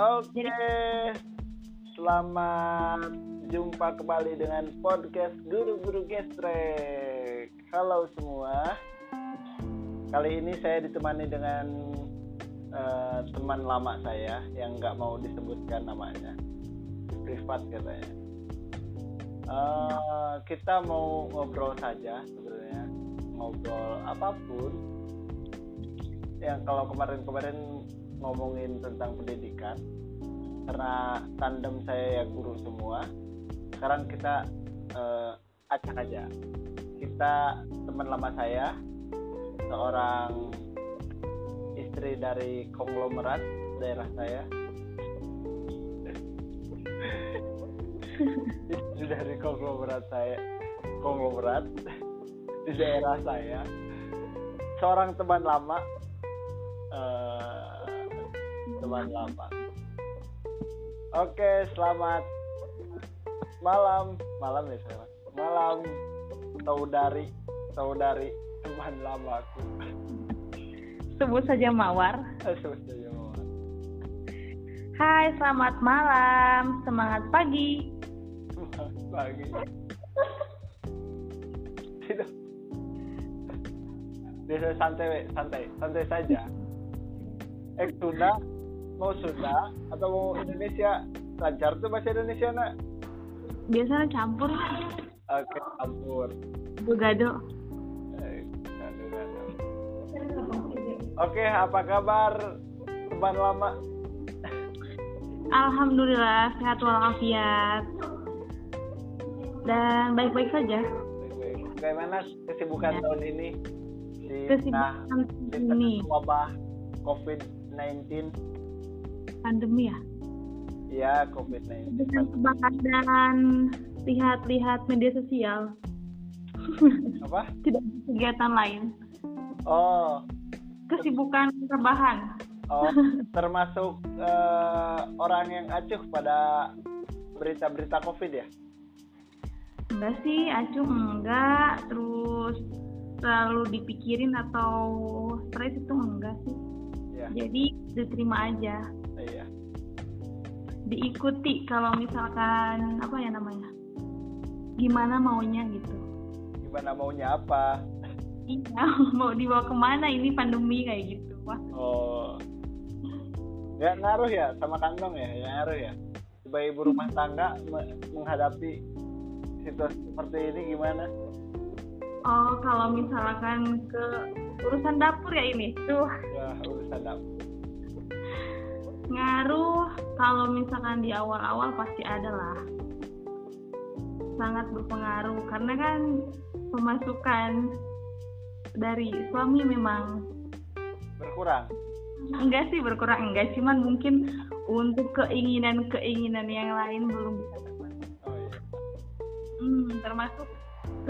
Oke, selamat jumpa kembali dengan podcast Guru-Guru Gestrek. Halo semua, kali ini saya ditemani dengan uh, teman lama saya yang nggak mau disebutkan namanya, privat katanya. Uh, kita mau ngobrol saja sebenarnya, ngobrol apa pun. Yang kalau kemarin-kemarin ngomongin tentang pendidikan karena tandem saya ya guru semua sekarang kita uh, acak aja. Kita teman lama saya seorang istri dari konglomerat daerah saya. Istri dari konglomerat saya konglomerat di daerah saya. Seorang teman lama uh, teman lama. Oke, selamat malam, malam ya saya. Malam saudari, saudari teman lamaku. Sebut saja Mawar. Sebut saja Mawar. Hai, selamat malam. Semangat pagi. Semangat pagi. Tidak. Santai, santai, santai saja. Eh, sudah mau Sunda atau mau Indonesia? Lancar tuh bahasa Indonesia nak? Biasanya campur. Oke campur. Begado eh, oke apa kabar teman lama? Alhamdulillah sehat walafiat. Dan baik-baik saja. Baik-baik. Bagaimana kesibukan ya. tahun ini? Di kesibukan nah, ini. wabah COVID-19 pandemi ya? Iya, COVID-19. Dengan kebakaran lihat-lihat media sosial. Apa? Tidak kegiatan lain. Oh. Kesibukan rebahan. Oh, termasuk uh, orang yang acuh pada berita-berita COVID ya? Enggak sih, acuh enggak. Terus terlalu dipikirin atau stres itu enggak sih. Ya. Jadi diterima aja iya. Diikuti kalau misalkan apa ya namanya? Gimana maunya gitu. Gimana maunya apa? Iya mau dibawa ke mana ini pandemi kayak gitu. Wah. oh. Nggak ngaruh ya sama kantong ya? Ya ngaruh ya? Sebagai ibu rumah tangga menghadapi situasi seperti ini gimana? Oh kalau misalkan ke urusan dapur ya ini? Tuh. Ya urusan dapur ngaruh kalau misalkan di awal-awal pasti ada lah. Sangat berpengaruh karena kan pemasukan dari suami memang berkurang? Enggak sih berkurang. Enggak cuman mungkin untuk keinginan-keinginan yang lain belum bisa terpenuhi oh, iya. hmm, termasuk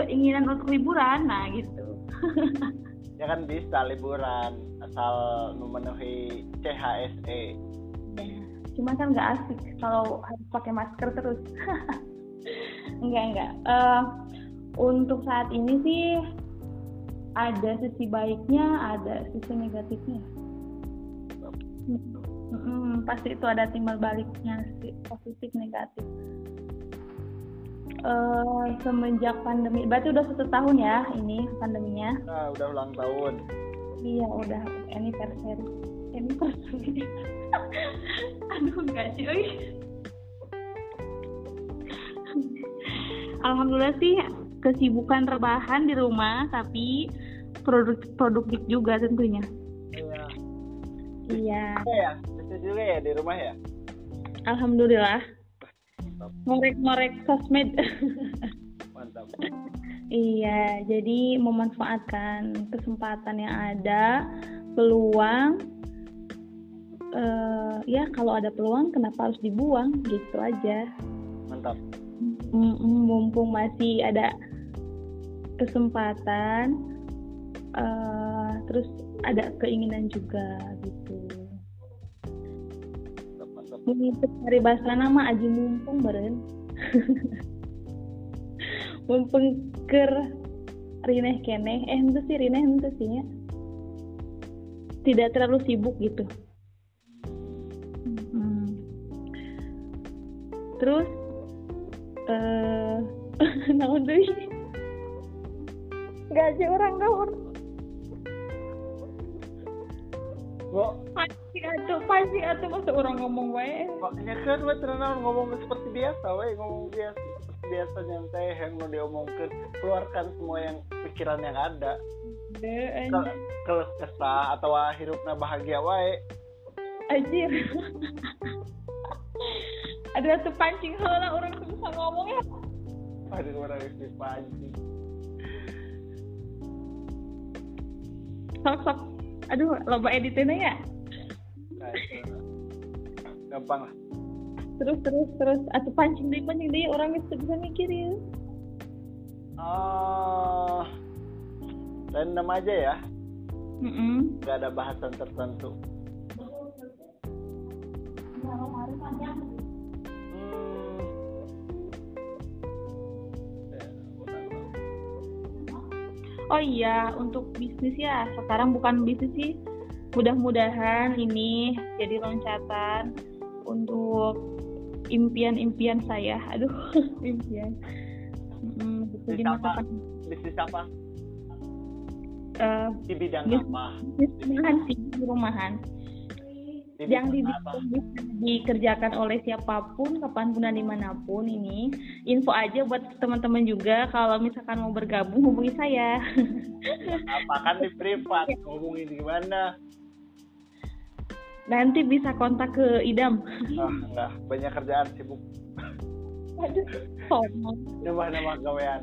keinginan untuk liburan. Nah gitu. Ya kan bisa liburan asal memenuhi CHSE cuma kan nggak asik kalau harus pakai masker terus. Enggak enggak uh, untuk saat ini sih ada sisi baiknya ada sisi negatifnya. Hmm, pasti itu ada timbal baliknya positif negatif. Uh, semenjak pandemi berarti udah satu tahun ya ini pandeminya? Nah, udah ulang tahun. Iya udah anniversary anniversary aduh enggak oi. Alhamdulillah sih kesibukan rebahan di rumah tapi produk produktif juga tentunya. Iya. Iya. Ya, bisa juga ya di rumah ya. Alhamdulillah. Ngorek-ngorek sosmed. Mantap. iya, jadi memanfaatkan kesempatan yang ada, peluang uh, ya kalau ada peluang kenapa harus dibuang? Gitu aja. Mantap. Mumpung masih ada kesempatan uh, terus ada keinginan juga gitu. Mengikuti hari bahasa nama aji mumpung beren. Mumpung ker rineh keneh. Eh itu sih rineh itu sih ya. Tidak terlalu sibuk gitu terus eh naon deui gaji orang naon kok pasti atuh pasti atuh masa orang ngomong wae. Kok ya kan we tenan ngomong seperti biasa we ngomong biasa seperti biasa nyantai yang mau diomongkan keluarkan semua yang pikiran yang ada. Kalau kesah atau hirupna bahagia wae. Anjir aduh atuh pancing heula orang tuh bisa ngomong ya. Aduh orang istri pancing sok sok. Aduh loba editnya ya? Nah, gampang lah. Terus terus terus. Atuh pancing deh pancing deh orang itu bisa mikir ya. Oh random aja ya. Mm nggak ada bahasan tertentu. Oh iya, untuk bisnis ya. Sekarang bukan bisnis sih. Mudah-mudahan ini jadi loncatan untuk impian-impian saya. Aduh, impian. Mm, gitu di Bisnis masa apa? bisnis apa Eh, di bidang Bis- apa bisnis rumahan sih, rumahan. Di Yang dikerjakan oleh siapa pun, kapan pun dan di mana pun ini. Info aja buat teman-teman juga kalau misalkan mau bergabung hubungi saya. apa kan di privat? Ngomongin di mana? Nanti bisa kontak ke Idam. ah enggak. Banyak kerjaan sibuk. Aduh, sombong. nama nama gawean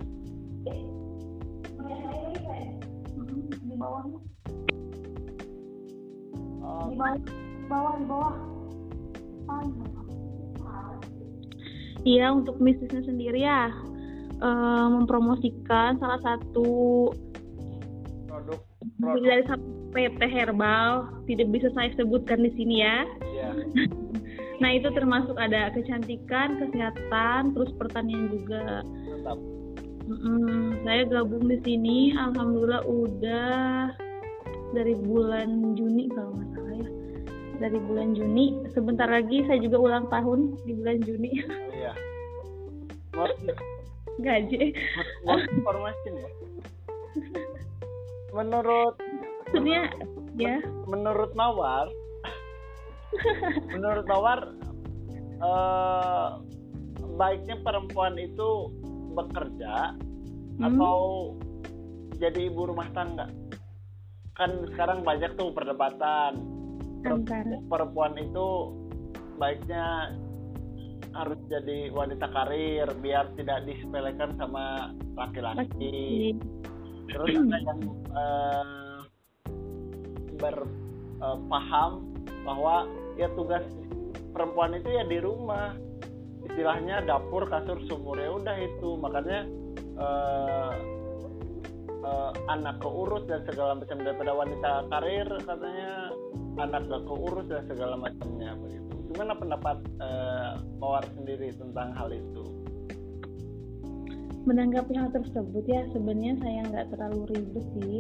di bawah. Oh, di bawah di bawah. Di bawah. Iya untuk bisnisnya sendiri ya eh, mempromosikan salah satu produk dari produk. satu PT herbal tidak bisa saya sebutkan di sini ya. Ya nah itu termasuk ada kecantikan kesehatan terus pertanian juga. Tetap Mm-mm, saya gabung di sini alhamdulillah udah dari bulan Juni kalau nggak salah ya dari bulan Juni. Sebentar lagi saya juga ulang tahun di bulan Juni. Iya. Mau gaji. informasi ya. Menurut maksudnya ya. menurut Mawar menurut Mawar eh, baiknya perempuan itu bekerja Hmm. atau jadi ibu rumah tangga? Kan sekarang banyak tuh perdebatan antara perempuan itu baiknya harus jadi wanita karir biar tidak disepelekan sama laki-laki. Terus ada yang eh, berpaham bahwa ya tugas perempuan itu ya di rumah. Istilahnya dapur kasur sumur ya udah itu. Makanya eh, eh, anak keurus dan segala macam daripada wanita karir katanya anak gak keurus dan segala macamnya begitu gimana pendapat eh, mawar sendiri tentang hal itu? Menanggapi hal tersebut ya sebenarnya saya nggak terlalu ribet sih.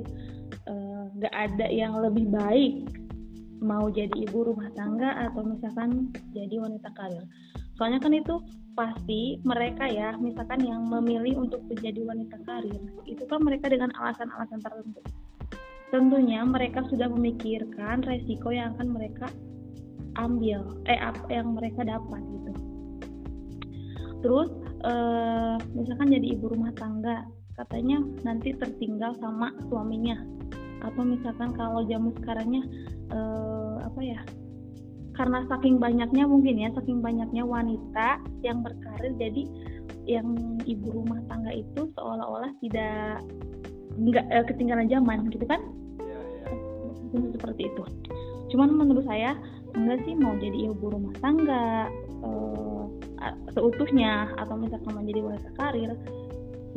Eh, nggak ada yang lebih baik mau jadi ibu rumah tangga atau misalkan jadi wanita karir soalnya kan itu pasti mereka ya misalkan yang memilih untuk menjadi wanita karir itu kan mereka dengan alasan-alasan tertentu. Tentunya mereka sudah memikirkan resiko yang akan mereka ambil eh apa yang mereka dapat gitu. Terus eh, misalkan jadi ibu rumah tangga katanya nanti tertinggal sama suaminya. Atau misalkan kalau jamu sekarangnya eh, apa ya karena saking banyaknya mungkin ya saking banyaknya wanita yang berkarir jadi yang ibu rumah tangga itu seolah-olah tidak nggak eh, ketinggalan zaman gitu kan? Ya ya seperti itu. Cuman menurut saya enggak sih mau jadi ibu rumah tangga eh, seutuhnya atau misalkan menjadi wanita karir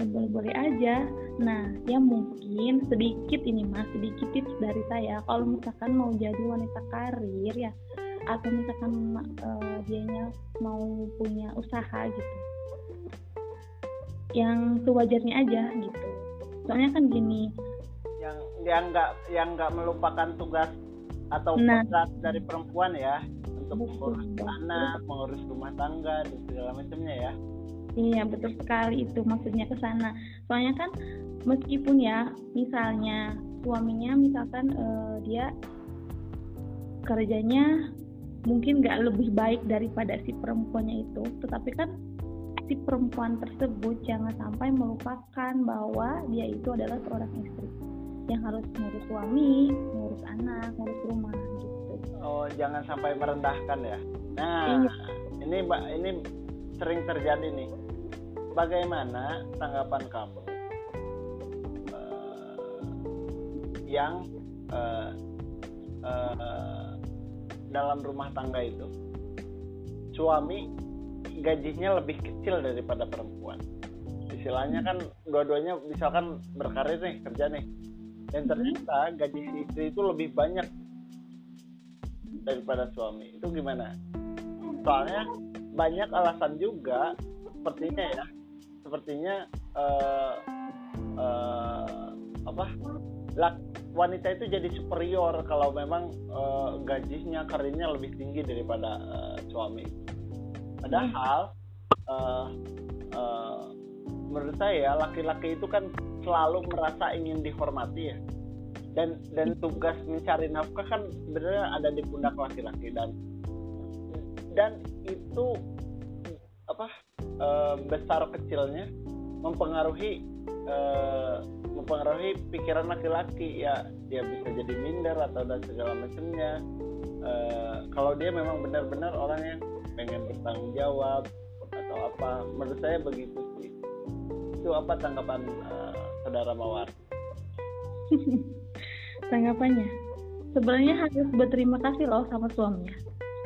ya boleh-boleh aja. Nah ya mungkin sedikit ini mas sedikit tips dari saya. Kalau misalkan mau jadi wanita karir ya atau misalkan eh, dianya mau punya usaha gitu. Yang sewajarnya aja gitu. Soalnya kan gini. Yang yang nggak yang nggak melupakan tugas atau Nah. tugas dari perempuan ya. Untuk mengurus anak mengurus rumah tangga dan segala macamnya ya. Iya betul sekali itu maksudnya ke sana. Soalnya kan meskipun ya misalnya suaminya misalkan uh, dia kerjanya mungkin nggak lebih baik daripada si perempuannya itu tetapi kan si perempuan tersebut jangan sampai melupakan bahwa dia itu adalah seorang istri yang harus ngurus suami, ngurus anak, ngurus rumah gitu. Oh, jangan sampai merendahkan ya. Nah, iya. ini Mbak ini sering terjadi nih. Bagaimana tanggapan kamu uh, yang uh, uh, dalam rumah tangga itu suami gajinya lebih kecil daripada perempuan? Istilahnya kan dua-duanya misalkan berkarir nih kerja nih dan ternyata gaji si istri itu lebih banyak daripada suami. Itu gimana? Soalnya banyak alasan juga sepertinya ya. Sepertinya uh, uh, apa? Lak, wanita itu jadi superior kalau memang uh, gajinya karirnya lebih tinggi daripada uh, suami. Padahal uh, uh, menurut saya laki-laki itu kan selalu merasa ingin dihormati ya. Dan dan tugas mencari nafkah kan sebenarnya ada di pundak laki-laki dan dan itu apa e, besar kecilnya mempengaruhi e, mempengaruhi pikiran laki-laki ya dia bisa jadi minder atau dan segala macamnya e, kalau dia memang benar-benar orang yang pengen bertanggung jawab atau apa menurut saya begitu sih itu apa tanggapan uh, saudara Mawar? Tanggapannya, sebenarnya harus berterima kasih loh sama suaminya.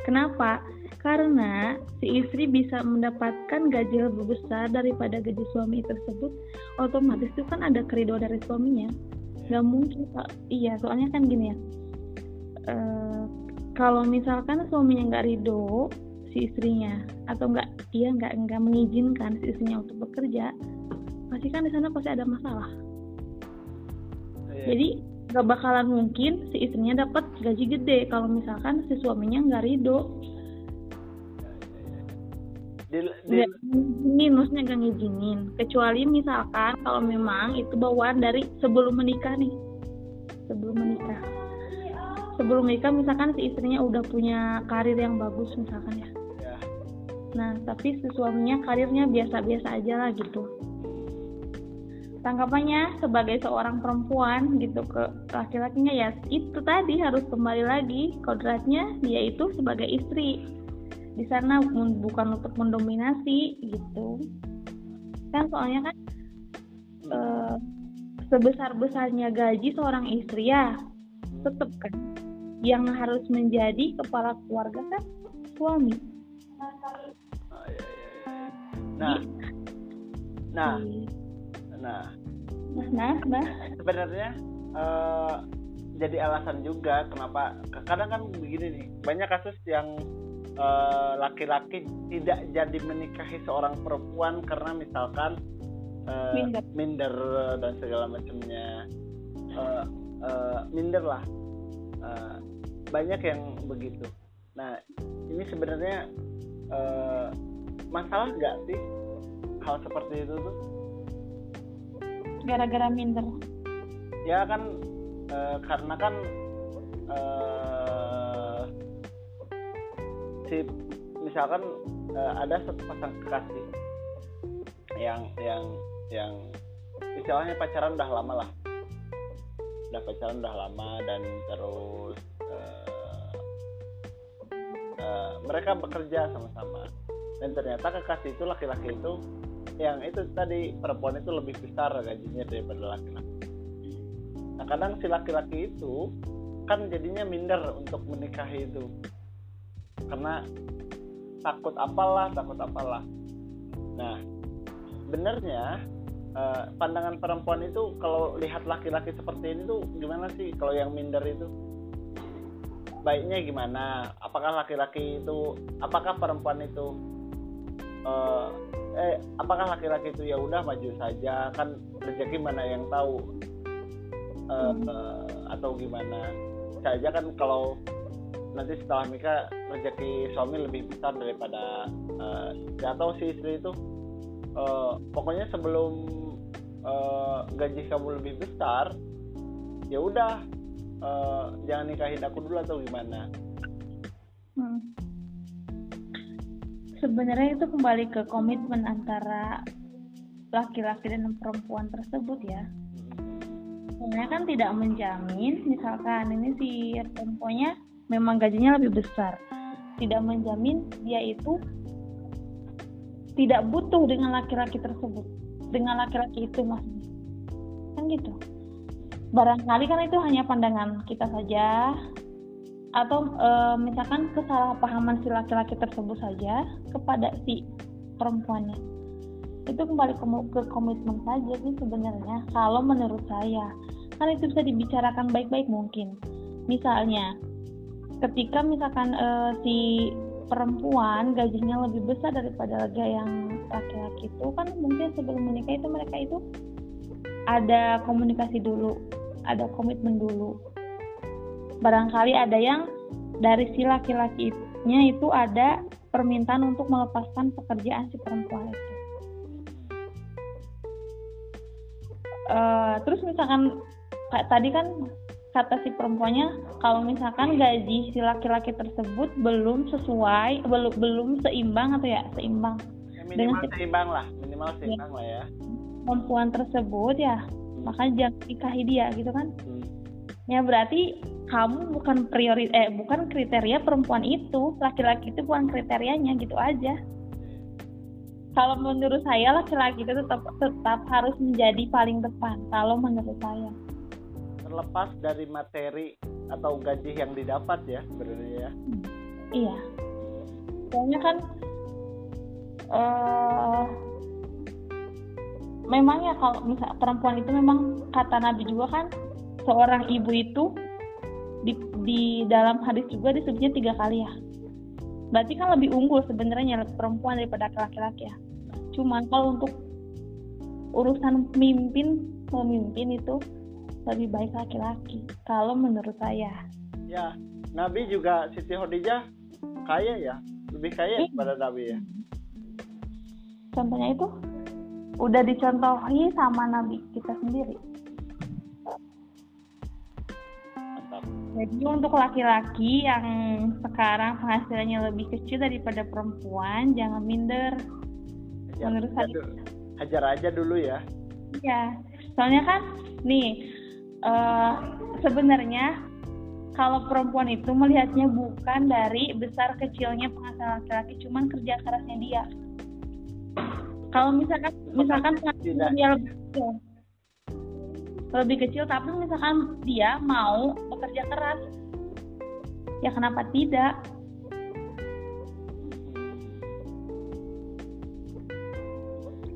Kenapa? Karena si istri bisa mendapatkan gaji lebih besar daripada gaji suami tersebut, otomatis itu kan ada kerido dari suaminya. Gak mungkin, iya soalnya kan gini ya. E, kalau misalkan suaminya nggak ridho si istrinya atau nggak dia nggak nggak mengizinkan si istrinya untuk bekerja, pasti kan di sana pasti ada masalah jadi gak bakalan mungkin si istrinya dapat gaji gede kalau misalkan si suaminya nggak ridho nggak ngizinin maksudnya nggak ngizinin. Kecuali misalkan kalau memang itu bawaan dari sebelum menikah nih. Sebelum menikah. Sebelum menikah misalkan si istrinya udah punya karir yang bagus misalkan ya. Yeah. nah tapi si suaminya karirnya biasa-biasa aja lah gitu. Tanggapannya sebagai seorang perempuan gitu ke laki-lakinya ya itu tadi harus kembali lagi kodratnya dia itu sebagai istri di sana bukan untuk mendominasi gitu. Kan soalnya kan e, eh, sebesar besarnya gaji seorang istri ya tetap kan? Yang harus menjadi kepala keluarga kan suami. Nah nah iya nah nah nah. Sebenarnya uh, jadi alasan juga kenapa kadang kan begini nih banyak kasus yang laki-laki uh, tidak jadi menikahi seorang perempuan karena misalkan uh, minder. minder dan segala macamnya. Uh, uh, minder lah. Uh, banyak yang begitu. Nah ini sebenarnya uh, masalah nggak sih hal seperti itu tuh? Gara-gara minder. Ya kan e, karena kan e, si misalkan e, ada satu pasang kekasih yang yang yang istilahnya pacaran udah lama lah. Udah pacaran udah lama dan terus uh, uh, mereka bekerja sama-sama. Dan ternyata kekasih itu laki-laki itu yang itu tadi perempuan itu lebih besar gajinya daripada laki-laki. Nah kadang si laki-laki itu kan jadinya minder untuk menikahi itu karena takut apalah takut apalah. Nah benernya eh, pandangan perempuan itu kalau lihat laki-laki seperti ini tuh gimana sih kalau yang minder itu baiknya gimana? Apakah laki-laki itu, apakah perempuan itu uh, eh apakah laki-laki itu ya udah maju saja kan rezeki mana yang tahu uh, hmm. uh, atau gimana saja kan kalau nanti setelah nikah rezeki suami lebih besar daripada uh, atau si istri itu uh, pokoknya sebelum uh, gaji kamu lebih besar ya udah uh, jangan nikahin aku dulu atau gimana. Hmm. sebenarnya itu kembali ke komitmen antara laki-laki dan perempuan tersebut ya. Sebenarnya kan tidak menjamin misalkan ini si perempuannya memang gajinya lebih besar tidak menjamin dia itu tidak butuh dengan laki-laki tersebut. Dengan laki-laki itu maksudnya. Kan gitu. Barangkali kan itu hanya pandangan kita saja. Atau e, misalkan kesalahpahaman si laki-laki tersebut saja kepada si perempuannya. Itu kembali ke, ke komitmen saja sih sebenarnya kalau menurut saya. Kan itu bisa dibicarakan baik-baik mungkin. Misalnya ketika misalkan e, si perempuan gajinya lebih besar daripada harga yang laki-laki itu kan mungkin sebelum menikah itu mereka itu ada komunikasi dulu ada komitmen dulu. Barangkali ada yang dari si laki-lakinya itu ada permintaan untuk melepaskan pekerjaan si perempuan itu. Uh, terus misalkan kayak tadi kan kata si perempuannya kalau misalkan gaji si laki-laki tersebut belum sesuai belum belum seimbang atau ya seimbang ya, minimal dengan seimbang lah minimal ya. seimbang ya. lah ya perempuan tersebut ya hmm. makanya jangan nikahi dia gitu kan hmm. ya berarti kamu bukan priori eh bukan kriteria perempuan itu laki-laki itu bukan kriterianya gitu aja kalau menurut saya laki-laki itu tetap tetap harus menjadi paling depan kalau menurut saya terlepas dari materi atau gaji yang didapat ya sebenarnya ya. Iya. Soalnya kan uh, memang ya kalau misal perempuan itu memang kata Nabi juga kan seorang ibu itu di, di dalam hadis juga disebutnya tiga kali ya. Berarti kan lebih unggul sebenarnya perempuan daripada laki-laki ya. Cuman kalau untuk urusan pemimpin memimpin itu lebih baik laki-laki kalau menurut saya. Ya Nabi juga Siti Khadijah kaya ya lebih kaya daripada Nabi ya. Contohnya itu udah dicontohi sama Nabi kita sendiri. Jadi untuk laki-laki yang sekarang penghasilannya lebih kecil daripada perempuan jangan minder. Hajar menurut saya. hajar aja dulu ya. Iya soalnya kan nih uh, sebenarnya kalau perempuan itu melihatnya bukan dari besar kecilnya penghasilan laki-laki, cuman kerja kerasnya dia. Kalau misalkan misalkan penghasilan dia lebih kecil, lebih kecil, tapi misalkan dia mau bekerja keras, ya kenapa tidak?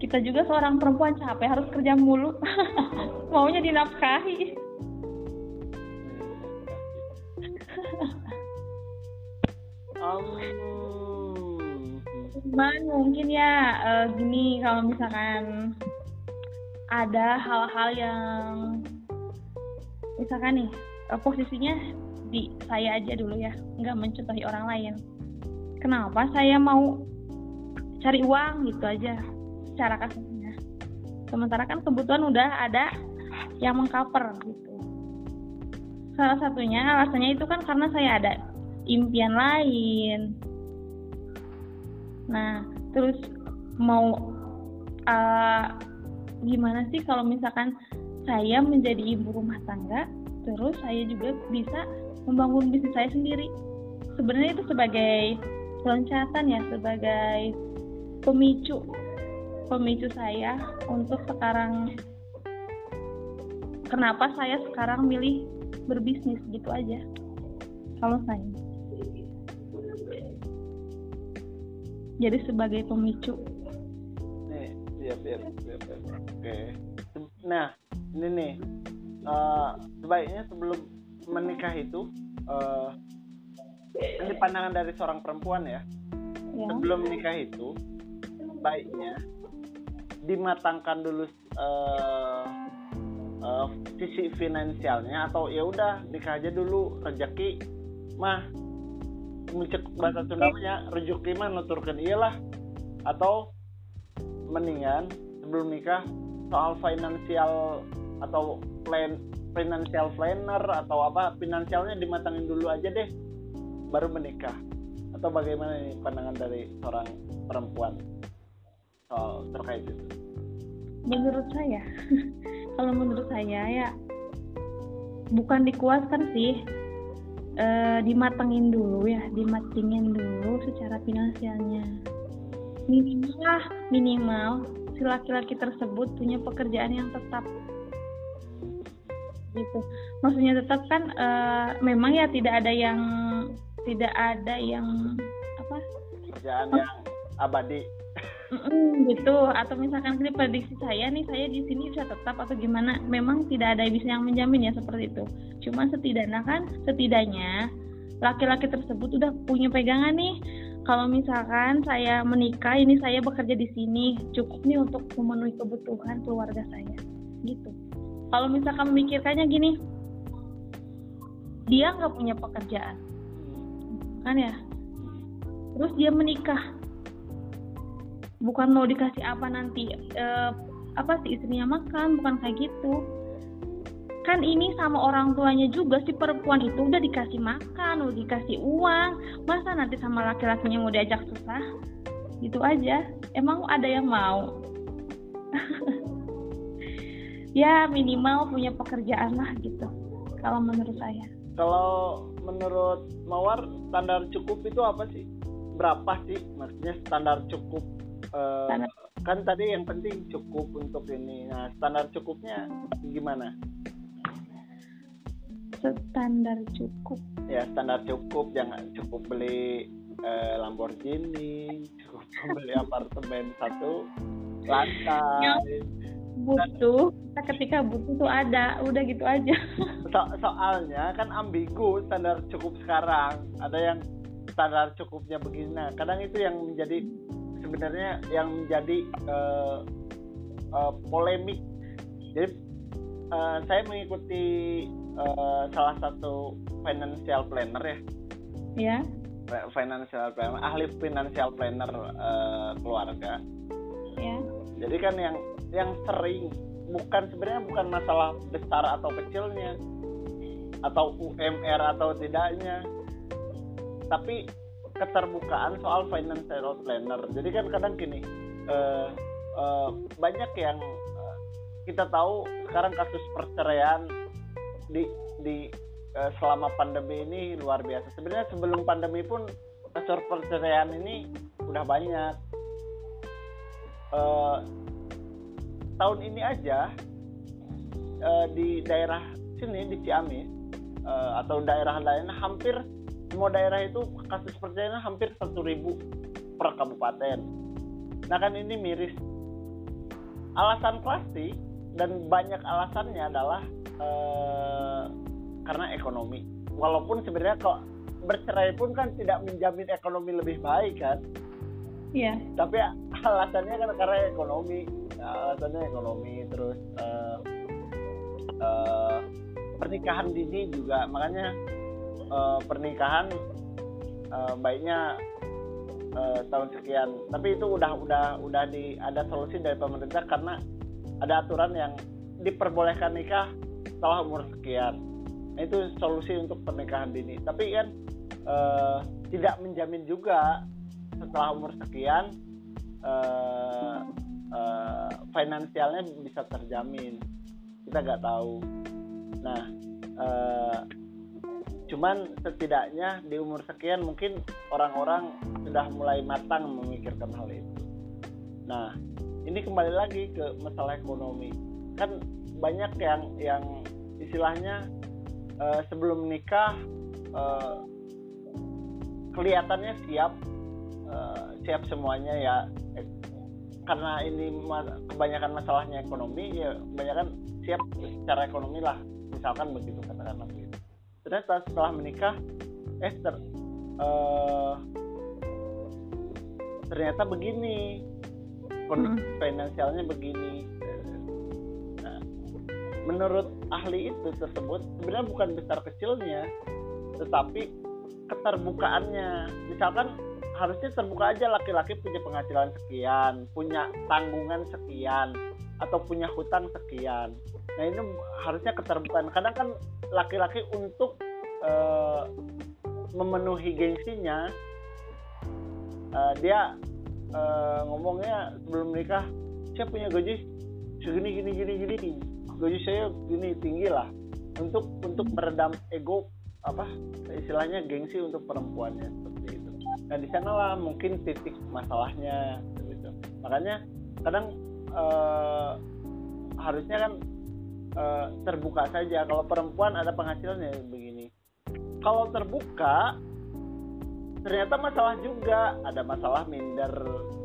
Kita juga seorang perempuan capek harus kerja mulu. maunya dinafkahi. Um... cuman mungkin ya uh, gini kalau misalkan ada hal-hal yang misalkan nih uh, posisinya di saya aja dulu ya nggak mencontohi orang lain. Kenapa saya mau cari uang gitu aja secara kasarnya sementara kan kebutuhan udah ada yang mengcover gitu. Salah satunya alasannya itu kan karena saya ada impian lain. Nah, terus mau uh, gimana sih kalau misalkan saya menjadi ibu rumah tangga, terus saya juga bisa membangun bisnis saya sendiri. Sebenarnya itu sebagai loncatan ya, sebagai pemicu pemicu saya untuk sekarang. Kenapa saya sekarang milih berbisnis gitu aja? Kalau saya jadi sebagai pemicu. Nih siap siap siap, siap. oke. Nah ini nih uh, sebaiknya sebelum menikah itu uh, ini pandangan dari seorang perempuan ya, ya. sebelum menikah itu baiknya dimatangkan dulu uh, uh, sisi finansialnya atau ya udah nikah aja dulu rezeki mah mencek bahasa Sundanya rezeki mah nuturkeun iyalah atau mendingan sebelum nikah soal finansial atau plan financial planner atau apa finansialnya dimatangin dulu aja deh baru menikah. Atau bagaimana nih pandangan dari seorang perempuan soal terkait itu? Menurut saya kalau menurut saya ya bukan dikuaskan sih. E, dimatengin dulu ya dimatengin dulu secara finansialnya. Minimal minimal si laki-laki tersebut punya pekerjaan yang tetap. Gitu. Maksudnya tetap kan e, memang ya tidak ada yang tidak ada yang apa? Pekerjaan yang abadi Gitu. Atau misalkan ini prediksi saya nih saya di sini bisa tetap atau gimana? Memang tidak ada bisa yang menjamin ya seperti itu. Cuma setidaknya kan setidaknya laki-laki tersebut udah punya pegangan nih. Kalau misalkan saya menikah ini saya bekerja di sini cukup nih untuk memenuhi kebutuhan keluarga saya. Gitu. Kalau misalkan memikirkannya gini dia nggak punya pekerjaan. Kan ya? Terus dia menikah bukan mau dikasih apa nanti uh, apa sih istrinya makan bukan kayak gitu. Kan ini sama orang tuanya juga si perempuan itu udah dikasih makan udah dikasih uang. Masa nanti sama laki-lakinya mau diajak susah? Gitu aja. Emang ada yang mau? Ya minimal punya pekerjaan lah gitu kalau menurut saya. Kalau menurut Mawar standar cukup itu apa sih? Berapa sih maksudnya standar cukup uh, kan tadi yang penting cukup untuk ini. Nah standar cukupnya gimana? Standar cukup. Ya standar cukup. Jangan cukup beli uh, Lamborghini cukup beli apartemen satu lantai. Butuh Dan, ketika butuh tuh ada. Udah gitu aja. So soalnya kan ambigu standar cukup sekarang. Ada yang standar cukupnya begini. Nah kadang itu yang menjadi sebenarnya yang menjadi uh, uh, polemik. Jadi uh, saya mengikuti uh, salah satu financial planner ya. Ya. Financial planner, ahli financial planner uh, keluarga. Ya. Jadi kan yang yang sering bukan sebenarnya bukan masalah besar atau kecilnya atau UMR atau tidaknya tapi keterbukaan soal financial planner. Jadi kan kadang gini, uh, uh, banyak yang uh, kita tahu sekarang kasus perceraian di di uh, selama pandemi ini luar biasa. Sebenarnya sebelum pandemi pun kasus perceraian ini udah banyak. Uh, tahun ini aja uh, di daerah sini di Ciamis uh, atau daerah lain hampir semua daerah itu kasus perceraian hampir satu ribu per kabupaten. Nah kan ini miris. Alasan pasti dan banyak alasannya adalah eh, karena ekonomi. Walaupun sebenarnya kok bercerai pun kan tidak menjamin ekonomi lebih baik kan. Iya. Tapi alasannya kan karena ekonomi. Nah, alasannya ekonomi terus eh, eh, pernikahan dini juga makanya uh, pernikahan uh, baiknya uh, tahun sekian. Tapi itu udah udah udah di ada solusi dari pemerintah karena ada aturan yang diperbolehkan nikah setelah umur sekian. Nah, itu solusi untuk pernikahan dini. Tapi kan uh, tidak menjamin juga setelah umur sekian uh, uh, finansialnya bisa terjamin. Kita nggak tahu. Nah uh, cuman setidaknya di umur sekian mungkin orang-orang sudah mulai matang memikirkan hal itu. Nah ini kembali lagi ke masalah ekonomi. Kan banyak yang yang istilahnya uh, sebelum nikah uh, kelihatannya siap uh, siap semuanya ya. Karena ini kebanyakan masalahnya ekonomi ya kebanyakan siap secara ekonomi lah. Misalkan begitu katakanlah begitu ternyata setelah menikah eh ter, uh, ternyata begini. Kondisi hmm. finansialnya begini. Nah, menurut ahli itu tersebut sebenarnya bukan besar kecilnya tetapi keterbukaannya. Misalkan harusnya terbuka aja laki-laki punya penghasilan sekian punya tanggungan sekian atau punya hutang sekian. Nah ini harusnya keterbukaan. Kadang kan laki-laki untuk uh, memenuhi gengsinya uh, dia uh, ngomongnya sebelum menikah saya punya gaji segini gini gini gini. Gaji saya gini tinggi lah. Untuk untuk meredam ego apa istilahnya gengsi untuk perempuannya seperti itu. Nah di sanalah mungkin titik masalahnya gitu. Makanya kadang uh, harusnya kan uh, terbuka saja. Kalau perempuan ada penghasilannya begini. Kalau terbuka ternyata masalah juga. Ada masalah minder.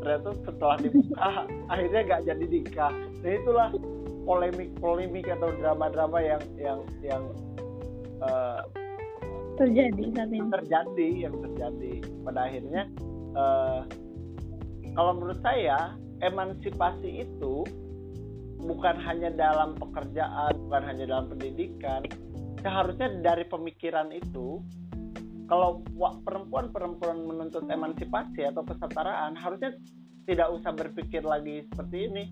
Ternyata setelah dibuka akhirnya nggak jadi nikah. Nah itulah polemik-polemik atau drama-drama yang yang yang uh, terjadi saat ini. terjadi yang terjadi. Pada akhirnya uh, kalau menurut saya emansipasi itu bukan hanya dalam pekerjaan bukan hanya dalam pendidikan. Seharusnya dari pemikiran itu kalau perempuan-perempuan menuntut emansipasi atau kesetaraan harusnya tidak usah berpikir lagi seperti ini.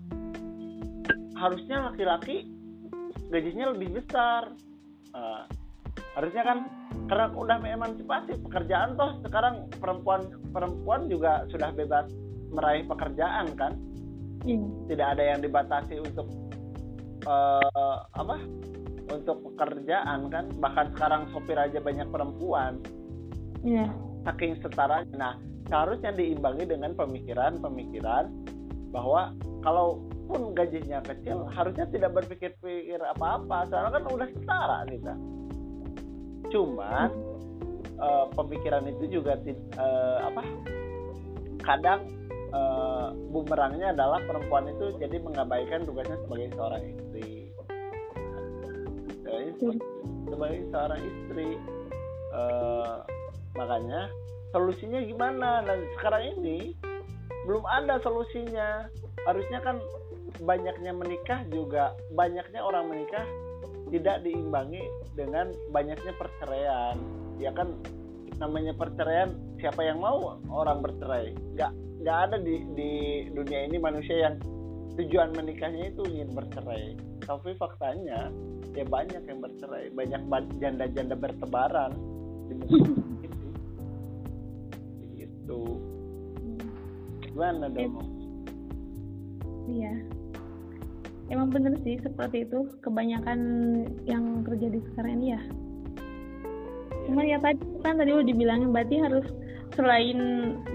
Harusnya laki-laki gajinya lebih besar. Uh, harusnya kan karena udah emansipasi pekerjaan toh sekarang perempuan perempuan juga sudah bebas meraih pekerjaan kan? Hmm. tidak ada yang dibatasi untuk uh, apa? Untuk pekerjaan kan? Bahkan sekarang sopir aja banyak perempuan. Yeah. saking setara nah seharusnya diimbangi dengan pemikiran-pemikiran bahwa kalau pun gajinya kecil harusnya tidak berpikir-pikir apa-apa. Soalnya kan udah setara kita cuman uh, pemikiran itu juga uh, apa? Kadang uh, bumerangnya adalah perempuan itu jadi mengabaikan tugasnya sebagai seorang istri. Jadi, sebagai seorang istri uh, makanya solusinya gimana? Dan sekarang ini belum ada solusinya. Harusnya kan banyaknya menikah juga banyaknya orang menikah tidak diimbangi dengan banyaknya perceraian. Ya kan namanya perceraian siapa yang mau orang bercerai? Nggak nggak ada di di dunia ini manusia yang tujuan menikahnya itu ingin bercerai. Tapi faktanya ya banyak yang bercerai. Banyak janda-janda bertebaran di gitu. Gimana dong? Iya. Emang bener sih seperti itu. Kebanyakan yang terjadi sekarang ini ya. Cuma ya tadi kan tadi udah dibilangin berarti harus selain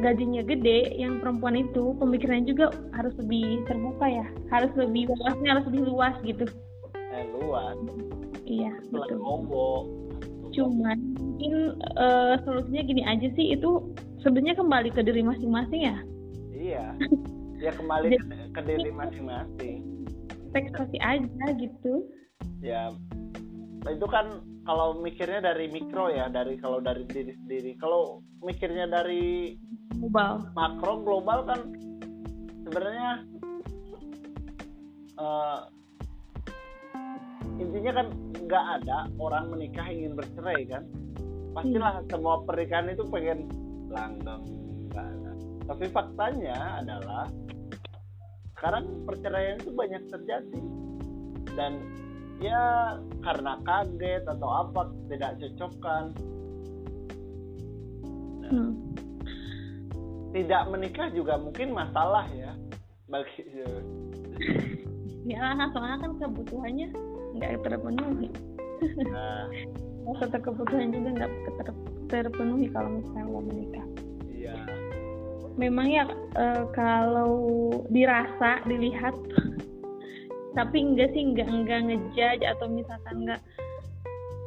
gajinya gede yang perempuan itu pemikirannya juga harus lebih terbuka ya. Harus lebih luasnya harus lebih luas gitu. Eh, luas. Iya betul. cuman mungkin uh, solusinya gini aja sih itu sebenarnya kembali ke diri masing-masing ya. Iya. Ya kembali ke, ke diri masing-masing. ekspektasi aja gitu. Ya. Itu kan kalau mikirnya dari mikro ya dari kalau dari diri sendiri. Kalau mikirnya dari global. makro global kan sebenarnya uh, intinya kan nggak ada orang menikah ingin bercerai kan? Pastilah hmm. semua pernikahan itu pengen langgeng tapi faktanya adalah sekarang perceraian itu banyak terjadi. Dan ya karena kaget atau apa tidak cocokkan. Nah, hmm. tidak menikah juga mungkin masalah ya bagi ya soalnya kan kebutuhannya nggak terpenuhi. Nah. masa kebutuhan juga nggak terpenuhi kalau misalnya mau menikah. Iya. Memang ya e, kalau dirasa dilihat tapi enggak sih enggak enggak ngejudge atau misalkan enggak.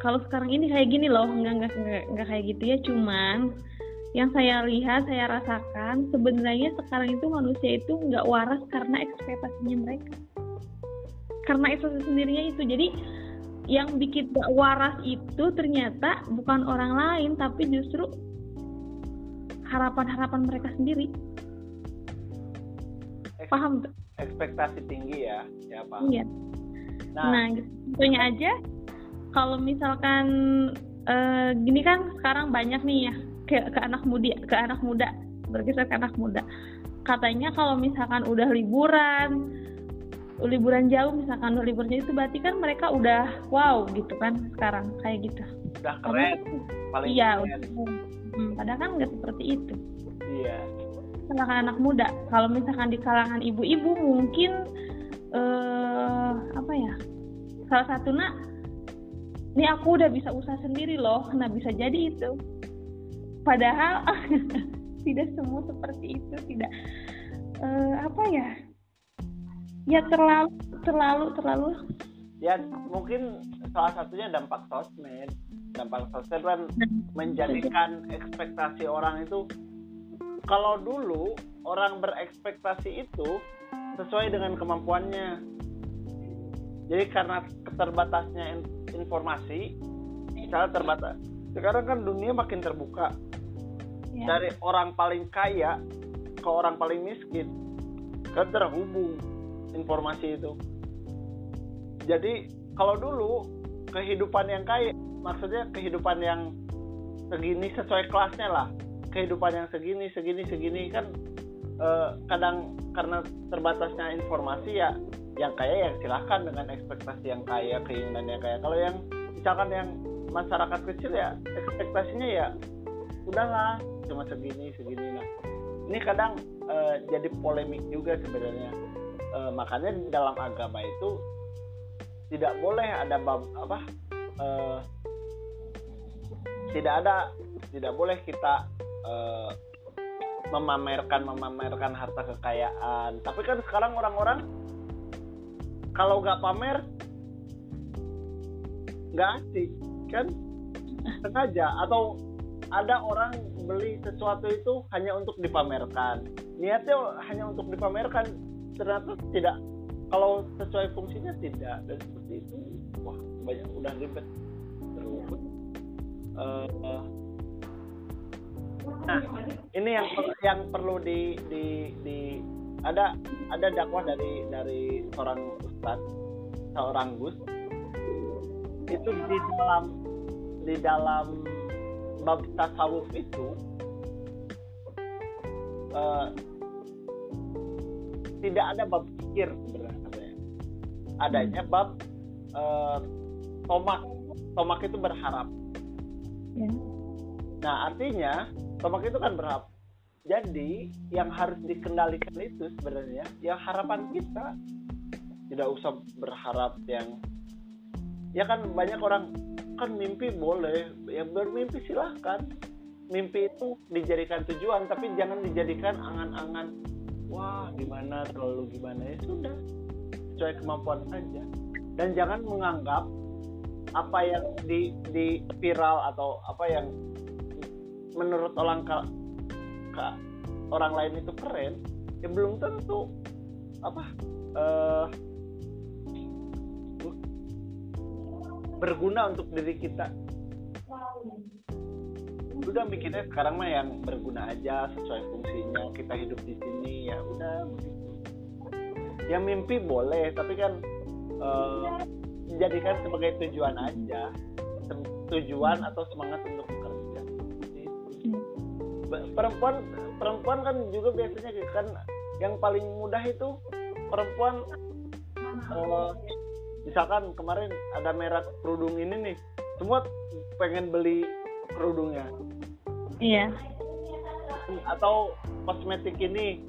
Kalau sekarang ini kayak gini loh enggak enggak enggak, enggak kayak gitu ya. Cuman yang saya lihat saya rasakan sebenarnya sekarang itu manusia itu enggak waras karena ekspektasinya mereka. Karena ekspektasi sendirinya itu. Jadi yang bikin gak waras itu ternyata bukan orang lain tapi justru harapan-harapan mereka sendiri. Paham? tuh ekspektasi tinggi ya ya pak. Iya. Nah, nah gitu. contohnya aja kalau misalkan uh, gini kan sekarang banyak nih ya ke ke anak muda ke anak muda bergeser ke anak muda. Katanya kalau misalkan udah liburan liburan jauh misalkan udah liburan itu berarti kan mereka udah wow gitu kan sekarang kayak gitu. Udah keren paling iya keren. Udah, hmm, padahal kan nggak seperti itu. Iya kalangan anak muda. Kalau misalkan di kalangan ibu-ibu mungkin eh apa ya salah satu nak ini aku udah bisa usaha sendiri loh nah bisa jadi itu. Padahal tidak semua seperti itu tidak uh, apa ya ya terlalu terlalu terlalu ya mungkin salah satunya dampak sosmed. Dampak sosmed kan menjadikan ekspektasi orang itu kalau dulu orang berekspektasi itu sesuai dengan kemampuannya. Jadi karena keterbatasnya informasi misalnya terbatas. Sekarang kan dunia makin terbuka. Ya. dari orang paling kaya ke orang paling miskin kan terhubung informasi itu. Jadi kalau dulu kehidupan yang kaya maksudnya kehidupan yang segini sesuai kelasnya lah kehidupan yang segini segini segini kan eh, kadang karena terbatasnya informasi ya yang kaya yang silahkan dengan ekspektasi yang kaya keinginan yang kaya. Kalau yang misalkan yang masyarakat kecil ya ekspektasinya ya udahlah cuma segini segini. Nah ini kadang uh, jadi polemik juga sebenarnya. Uh, makanya dalam agama itu tidak boleh ada bab apa uh, tidak ada tidak boleh kita uh, memamerkan memamerkan harta kekayaan. Tapi kan sekarang orang-orang kalau nggak pamer nggak asik kan? Sengaja. Atau ada orang beli sesuatu itu hanya untuk dipamerkan. Niatnya hanya untuk dipamerkan ternyata tidak. Kalau sesuai fungsinya tidak. Dan seperti itu wah banyak udah ribet. Terus uh, nah ini yang yang perlu di di di ada ada dakwah dari dari seorang ustadz seorang gus. Itu di dalam di dalam bab tasawuf itu uh, tidak ada bab pikir sebenarnya. Adanya bab uh, tomak. Tomak itu berharap. Ya. nah artinya tomak itu kan berharap jadi yang harus dikendalikan itu sebenarnya ya harapan kita. Tidak usah berharap yang ya kan banyak orang kan mimpi boleh ya bermimpi silahkan. Mimpi itu dijadikan tujuan tapi jangan dijadikan angan-angan wah gimana terlalu gimana? Ya sudah sesuai kemampuan saja dan jangan menganggap apa yang di di viral atau apa yang menurut orang ka, ka, orang lain itu keren ya belum tentu apa uh, berguna untuk diri kita. Udah mikirnya sekarang mah yang berguna aja sesuai fungsinya kita hidup di sini ya udah begitu. Ya mimpi boleh tapi kan uh, jadikan sebagai tujuan aja tujuan atau semangat untuk perempuan perempuan kan juga biasanya kan yang paling mudah itu perempuan. Uh, misalkan kemarin ada merek kerudung ini nih semua pengen beli kerudungnya. Iya. Atau kosmetik ini.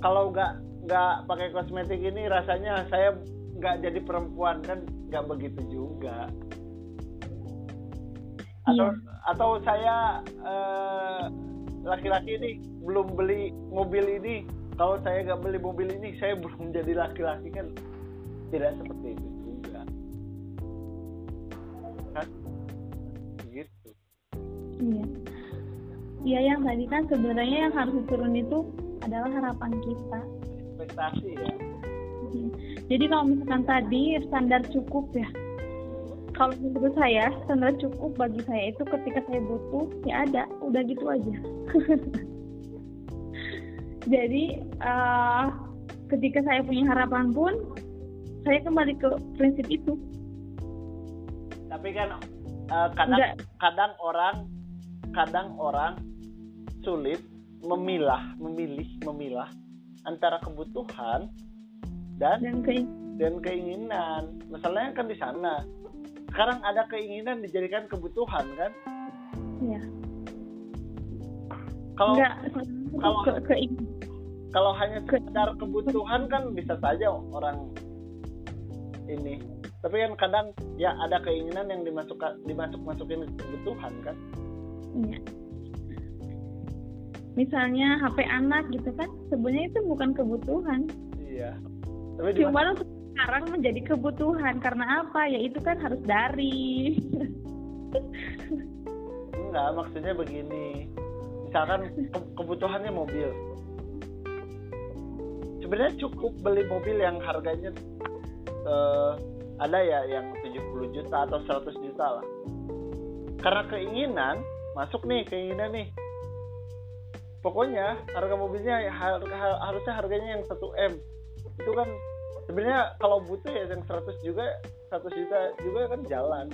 Kalau nggak nggak pakai kosmetik ini rasanya saya nggak jadi perempuan kan nggak begitu juga. Atau iya. atau saya eh, laki-laki ini belum beli mobil ini kalau saya nggak beli mobil ini saya belum jadi laki-laki kan tidak seperti itu Iya. Iya yang tadi kan sebenarnya yang harus turun itu adalah harapan kita. Ekspektasi ya. Iya. Jadi kalau misalkan tadi standar cukup ya. Kalau menurut saya standar cukup bagi saya itu ketika saya butuh ya ada, udah gitu aja. Jadi uh, ketika saya punya harapan pun saya kembali ke prinsip itu. Tapi kan uh, kadang Enggak. kadang orang kadang orang sulit memilah memilih memilah antara kebutuhan dan dan ke dan keinginan masalahnya kan di sana sekarang ada keinginan dijadikan kebutuhan kan? Ya kalau enggak kalau- ke, ke kalau hanya Ke- sekedar kebutuhan kan bisa saja orang ini. Tapi kan kadang ya ada keinginan yang dimasuk dimasuk masukin ke kebutuhan kan? Iya. Misalnya HP anak gitu kan, sebenarnya itu bukan kebutuhan. iya. Tapi Cuma untuk sekarang menjadi kebutuhan karena apa? Ya itu kan harus dari. enggak maksudnya begini. Misalkan ke- kebutuhannya mobil. Sebenarnya cukup beli mobil yang harganya eh, ada ya yang 70 juta atau 100 juta lah. Karena keinginan masuk nih keinginan nih. Pokoknya harga mobilnya ya har- har- harusnya harganya yang 1 m. Itu kan sebenarnya kalau butuh ya yang 100 juga 100 juta juga kan jalan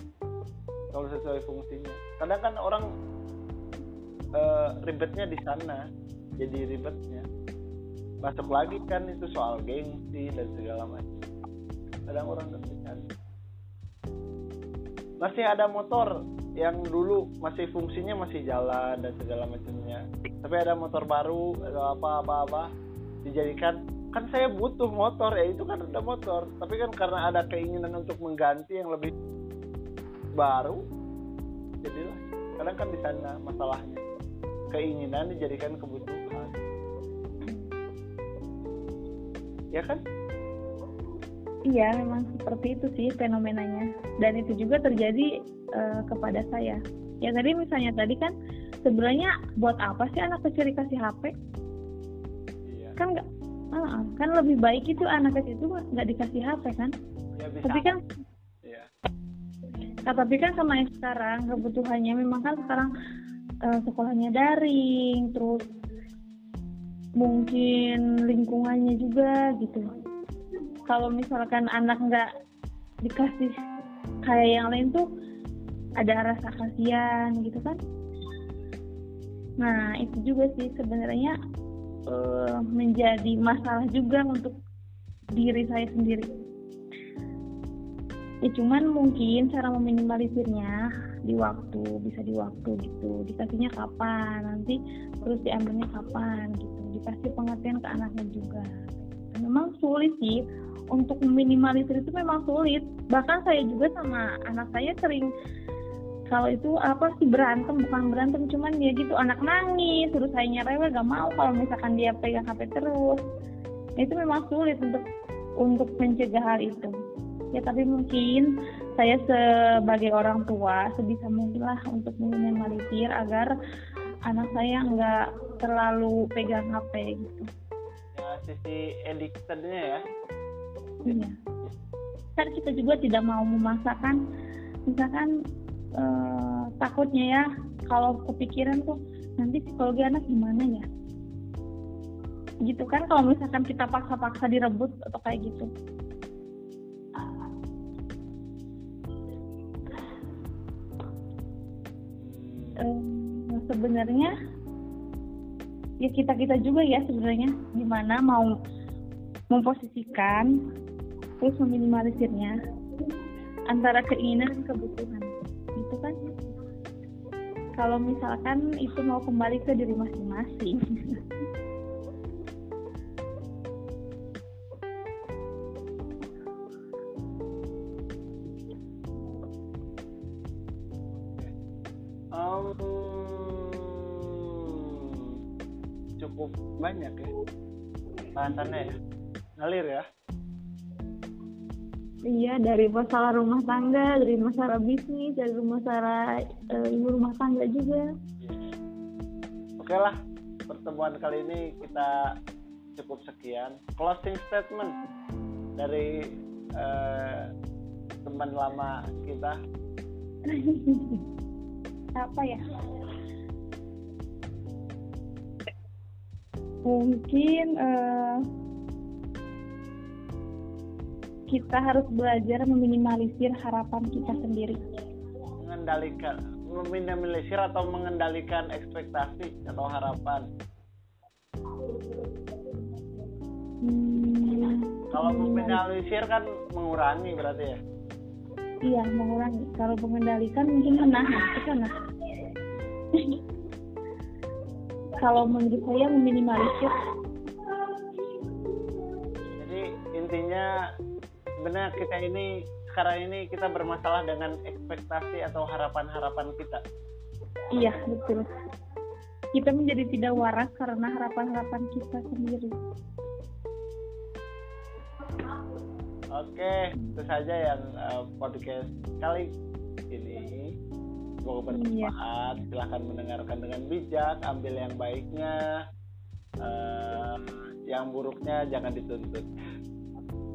kalau sesuai fungsinya. Kadang kan orang eh, ribetnya di sana jadi ribetnya. Masuk lagi kan itu soal gengsi dan segala macam. Kadang orang sana masih ada motor yang dulu masih fungsinya masih jalan dan segala macamnya. Tapi ada motor baru atau apa apa apa dijadikan kan saya butuh motor ya itu kan ada motor tapi kan karena ada keinginan untuk mengganti yang lebih baru jadilah kadang kan di sana masalahnya keinginan dijadikan kebutuhan ya kan Iya, memang seperti itu sih fenomenanya. Dan itu juga terjadi eh, kepada saya. Ya tadi misalnya tadi kan sebenarnya buat apa sih anak kecil dikasih HP? iya Kan nggak, Ah, kan lebih baik itu anak kecil itu nggak dikasih HP kan? ya bisa Tapi kan. Nah, tapi kan sama yang sekarang kebutuhannya memang kan sekarang eh, sekolahnya daring, terus mungkin lingkungannya juga gitu. Kalau misalkan anak nggak dikasih kayak yang lain tuh ada rasa kasihan gitu kan. Nah itu juga sih sebenarnya eh, menjadi masalah juga untuk diri saya sendiri. Ya cuman mungkin cara meminimalisirnya di waktu bisa di waktu gitu. Dikasihnya kapan nanti terus diambilnya kapan gitu. Dikasih pengertian ke anaknya juga. Memang sulit sih untuk meminimalisir itu memang sulit. Bahkan saya juga sama anak saya sering kalau itu apa sih berantem? Bukan berantem cuman ya gitu anak nangis terus saya rewel gak mau kalau misalkan dia pegang HP terus. Itu memang sulit untuk untuk mencegah hal itu. Ya tapi mungkin saya sebagai orang tua sebisa mungkin lah untuk meminimalisir agar anak saya nggak terlalu pegang HP gitu. Ya sisi addictednya ya. Iya. Kan kita juga tidak mau memaksakan misalkan eh, takutnya ya kalau kepikiran tuh nanti psikologi anak gimana ya? Gitu kan kalau misalkan kita paksa-paksa direbut atau kayak gitu. Eh, sebenarnya ya kita kita juga ya sebenarnya gimana mau memposisikan terus meminimalisirnya antara keinginan dan kebutuhan itu kan. Kalau misalkan itu mau kembali ke diri masing-masing. Cukup banyak ya bahasannya ya. Ngalir ya iya dari masalah rumah tangga dari masalah bisnis dari masalah eh, ibu rumah tangga juga. Oke lah pertemuan kali ini kita cukup sekian. Closing statement dari eh, teman lama kita. Apa ya? Mungkin eh, kita harus belajar meminimalisir harapan kita sendiri. Mengendalikan meminimalisir atau mengendalikan ekspektasi atau harapan? Hmm, kalau meminimalisir kan mengurangi berarti ya? Iya mengurangi. Kalau mengendalikan mungkin menahan ke sana kalau menurut saya meminimalisir. Jadi intinya benar kita ini sekarang ini kita bermasalah dengan ekspektasi atau harapan-harapan kita iya betul kita menjadi tidak waras karena harapan-harapan kita sendiri Oke, itu saja yang uh, podcast kali ini. Semoga Iya. bermanfaat. Silahkan mendengarkan dengan bijak, ambil yang baiknya, uh, yang buruknya jangan dituntut.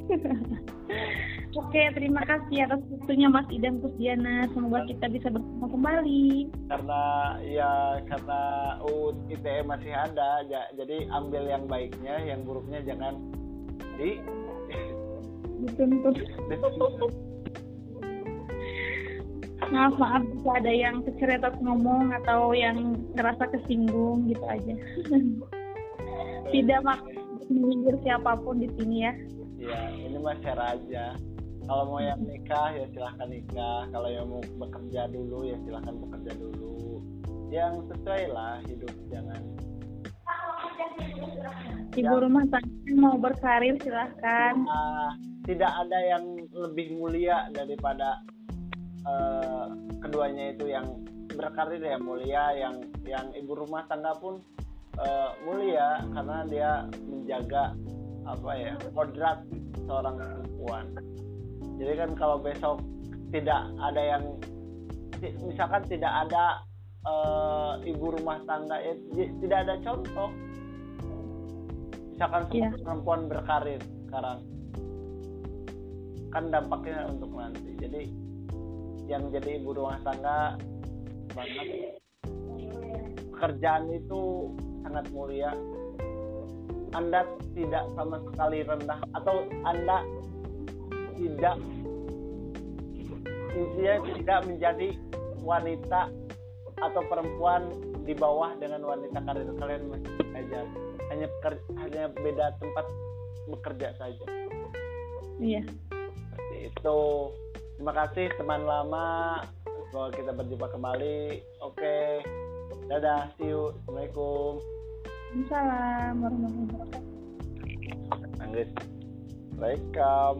Oke, terima kasih atas waktunya Mas Idan Kusdiana. Semoga kita bisa bersama kembali. Karena ya karena UU ITE masih ada, ja- jadi ambil yang baiknya, yang buruknya jangan di Dituntut. Maaf, maaf jika ada yang keceretot ngomong atau yang ngerasa kesinggung gitu aja. Tidak maksud menyindir siapa pun di sini ya. Ya ini mah share aja. Kalau mau yang nikah ya silahkan nikah. Kalau yang mau bekerja dulu ya silahkan bekerja dulu. Yang sesuai lah hidup jangan Ibu rumah tangga mau berkarir silahkan. Ah, tidak ada yang lebih mulia daripada eh, keduanya itu yang berkarir ya mulia yang yang ibu rumah tangga pun eh, mulia karena dia menjaga apa ya kodrat seorang perempuan. Jadi kan kalau besok tidak ada yang misalkan tidak ada eh, ibu rumah tangga ya j- tidak ada contoh. Misalkan semua Iya. perempuan berkarir sekarang kan dampaknya untuk nanti. Jadi yang jadi ibu rumah tangga banget pekerjaan itu sangat mulia anda tidak sama sekali rendah atau anda tidak intinya tidak menjadi wanita atau perempuan di bawah dengan wanita karir kalian masih aja. Hanya hanya beda tempat bekerja saja. Iya. seperti itu. Terima kasih teman lama. Semoga kita berjumpa kembali. Oke. Dadah see you. Assalamualaikum Assalamualaikum warahmatullahi wabarakatuh. Anggis welcome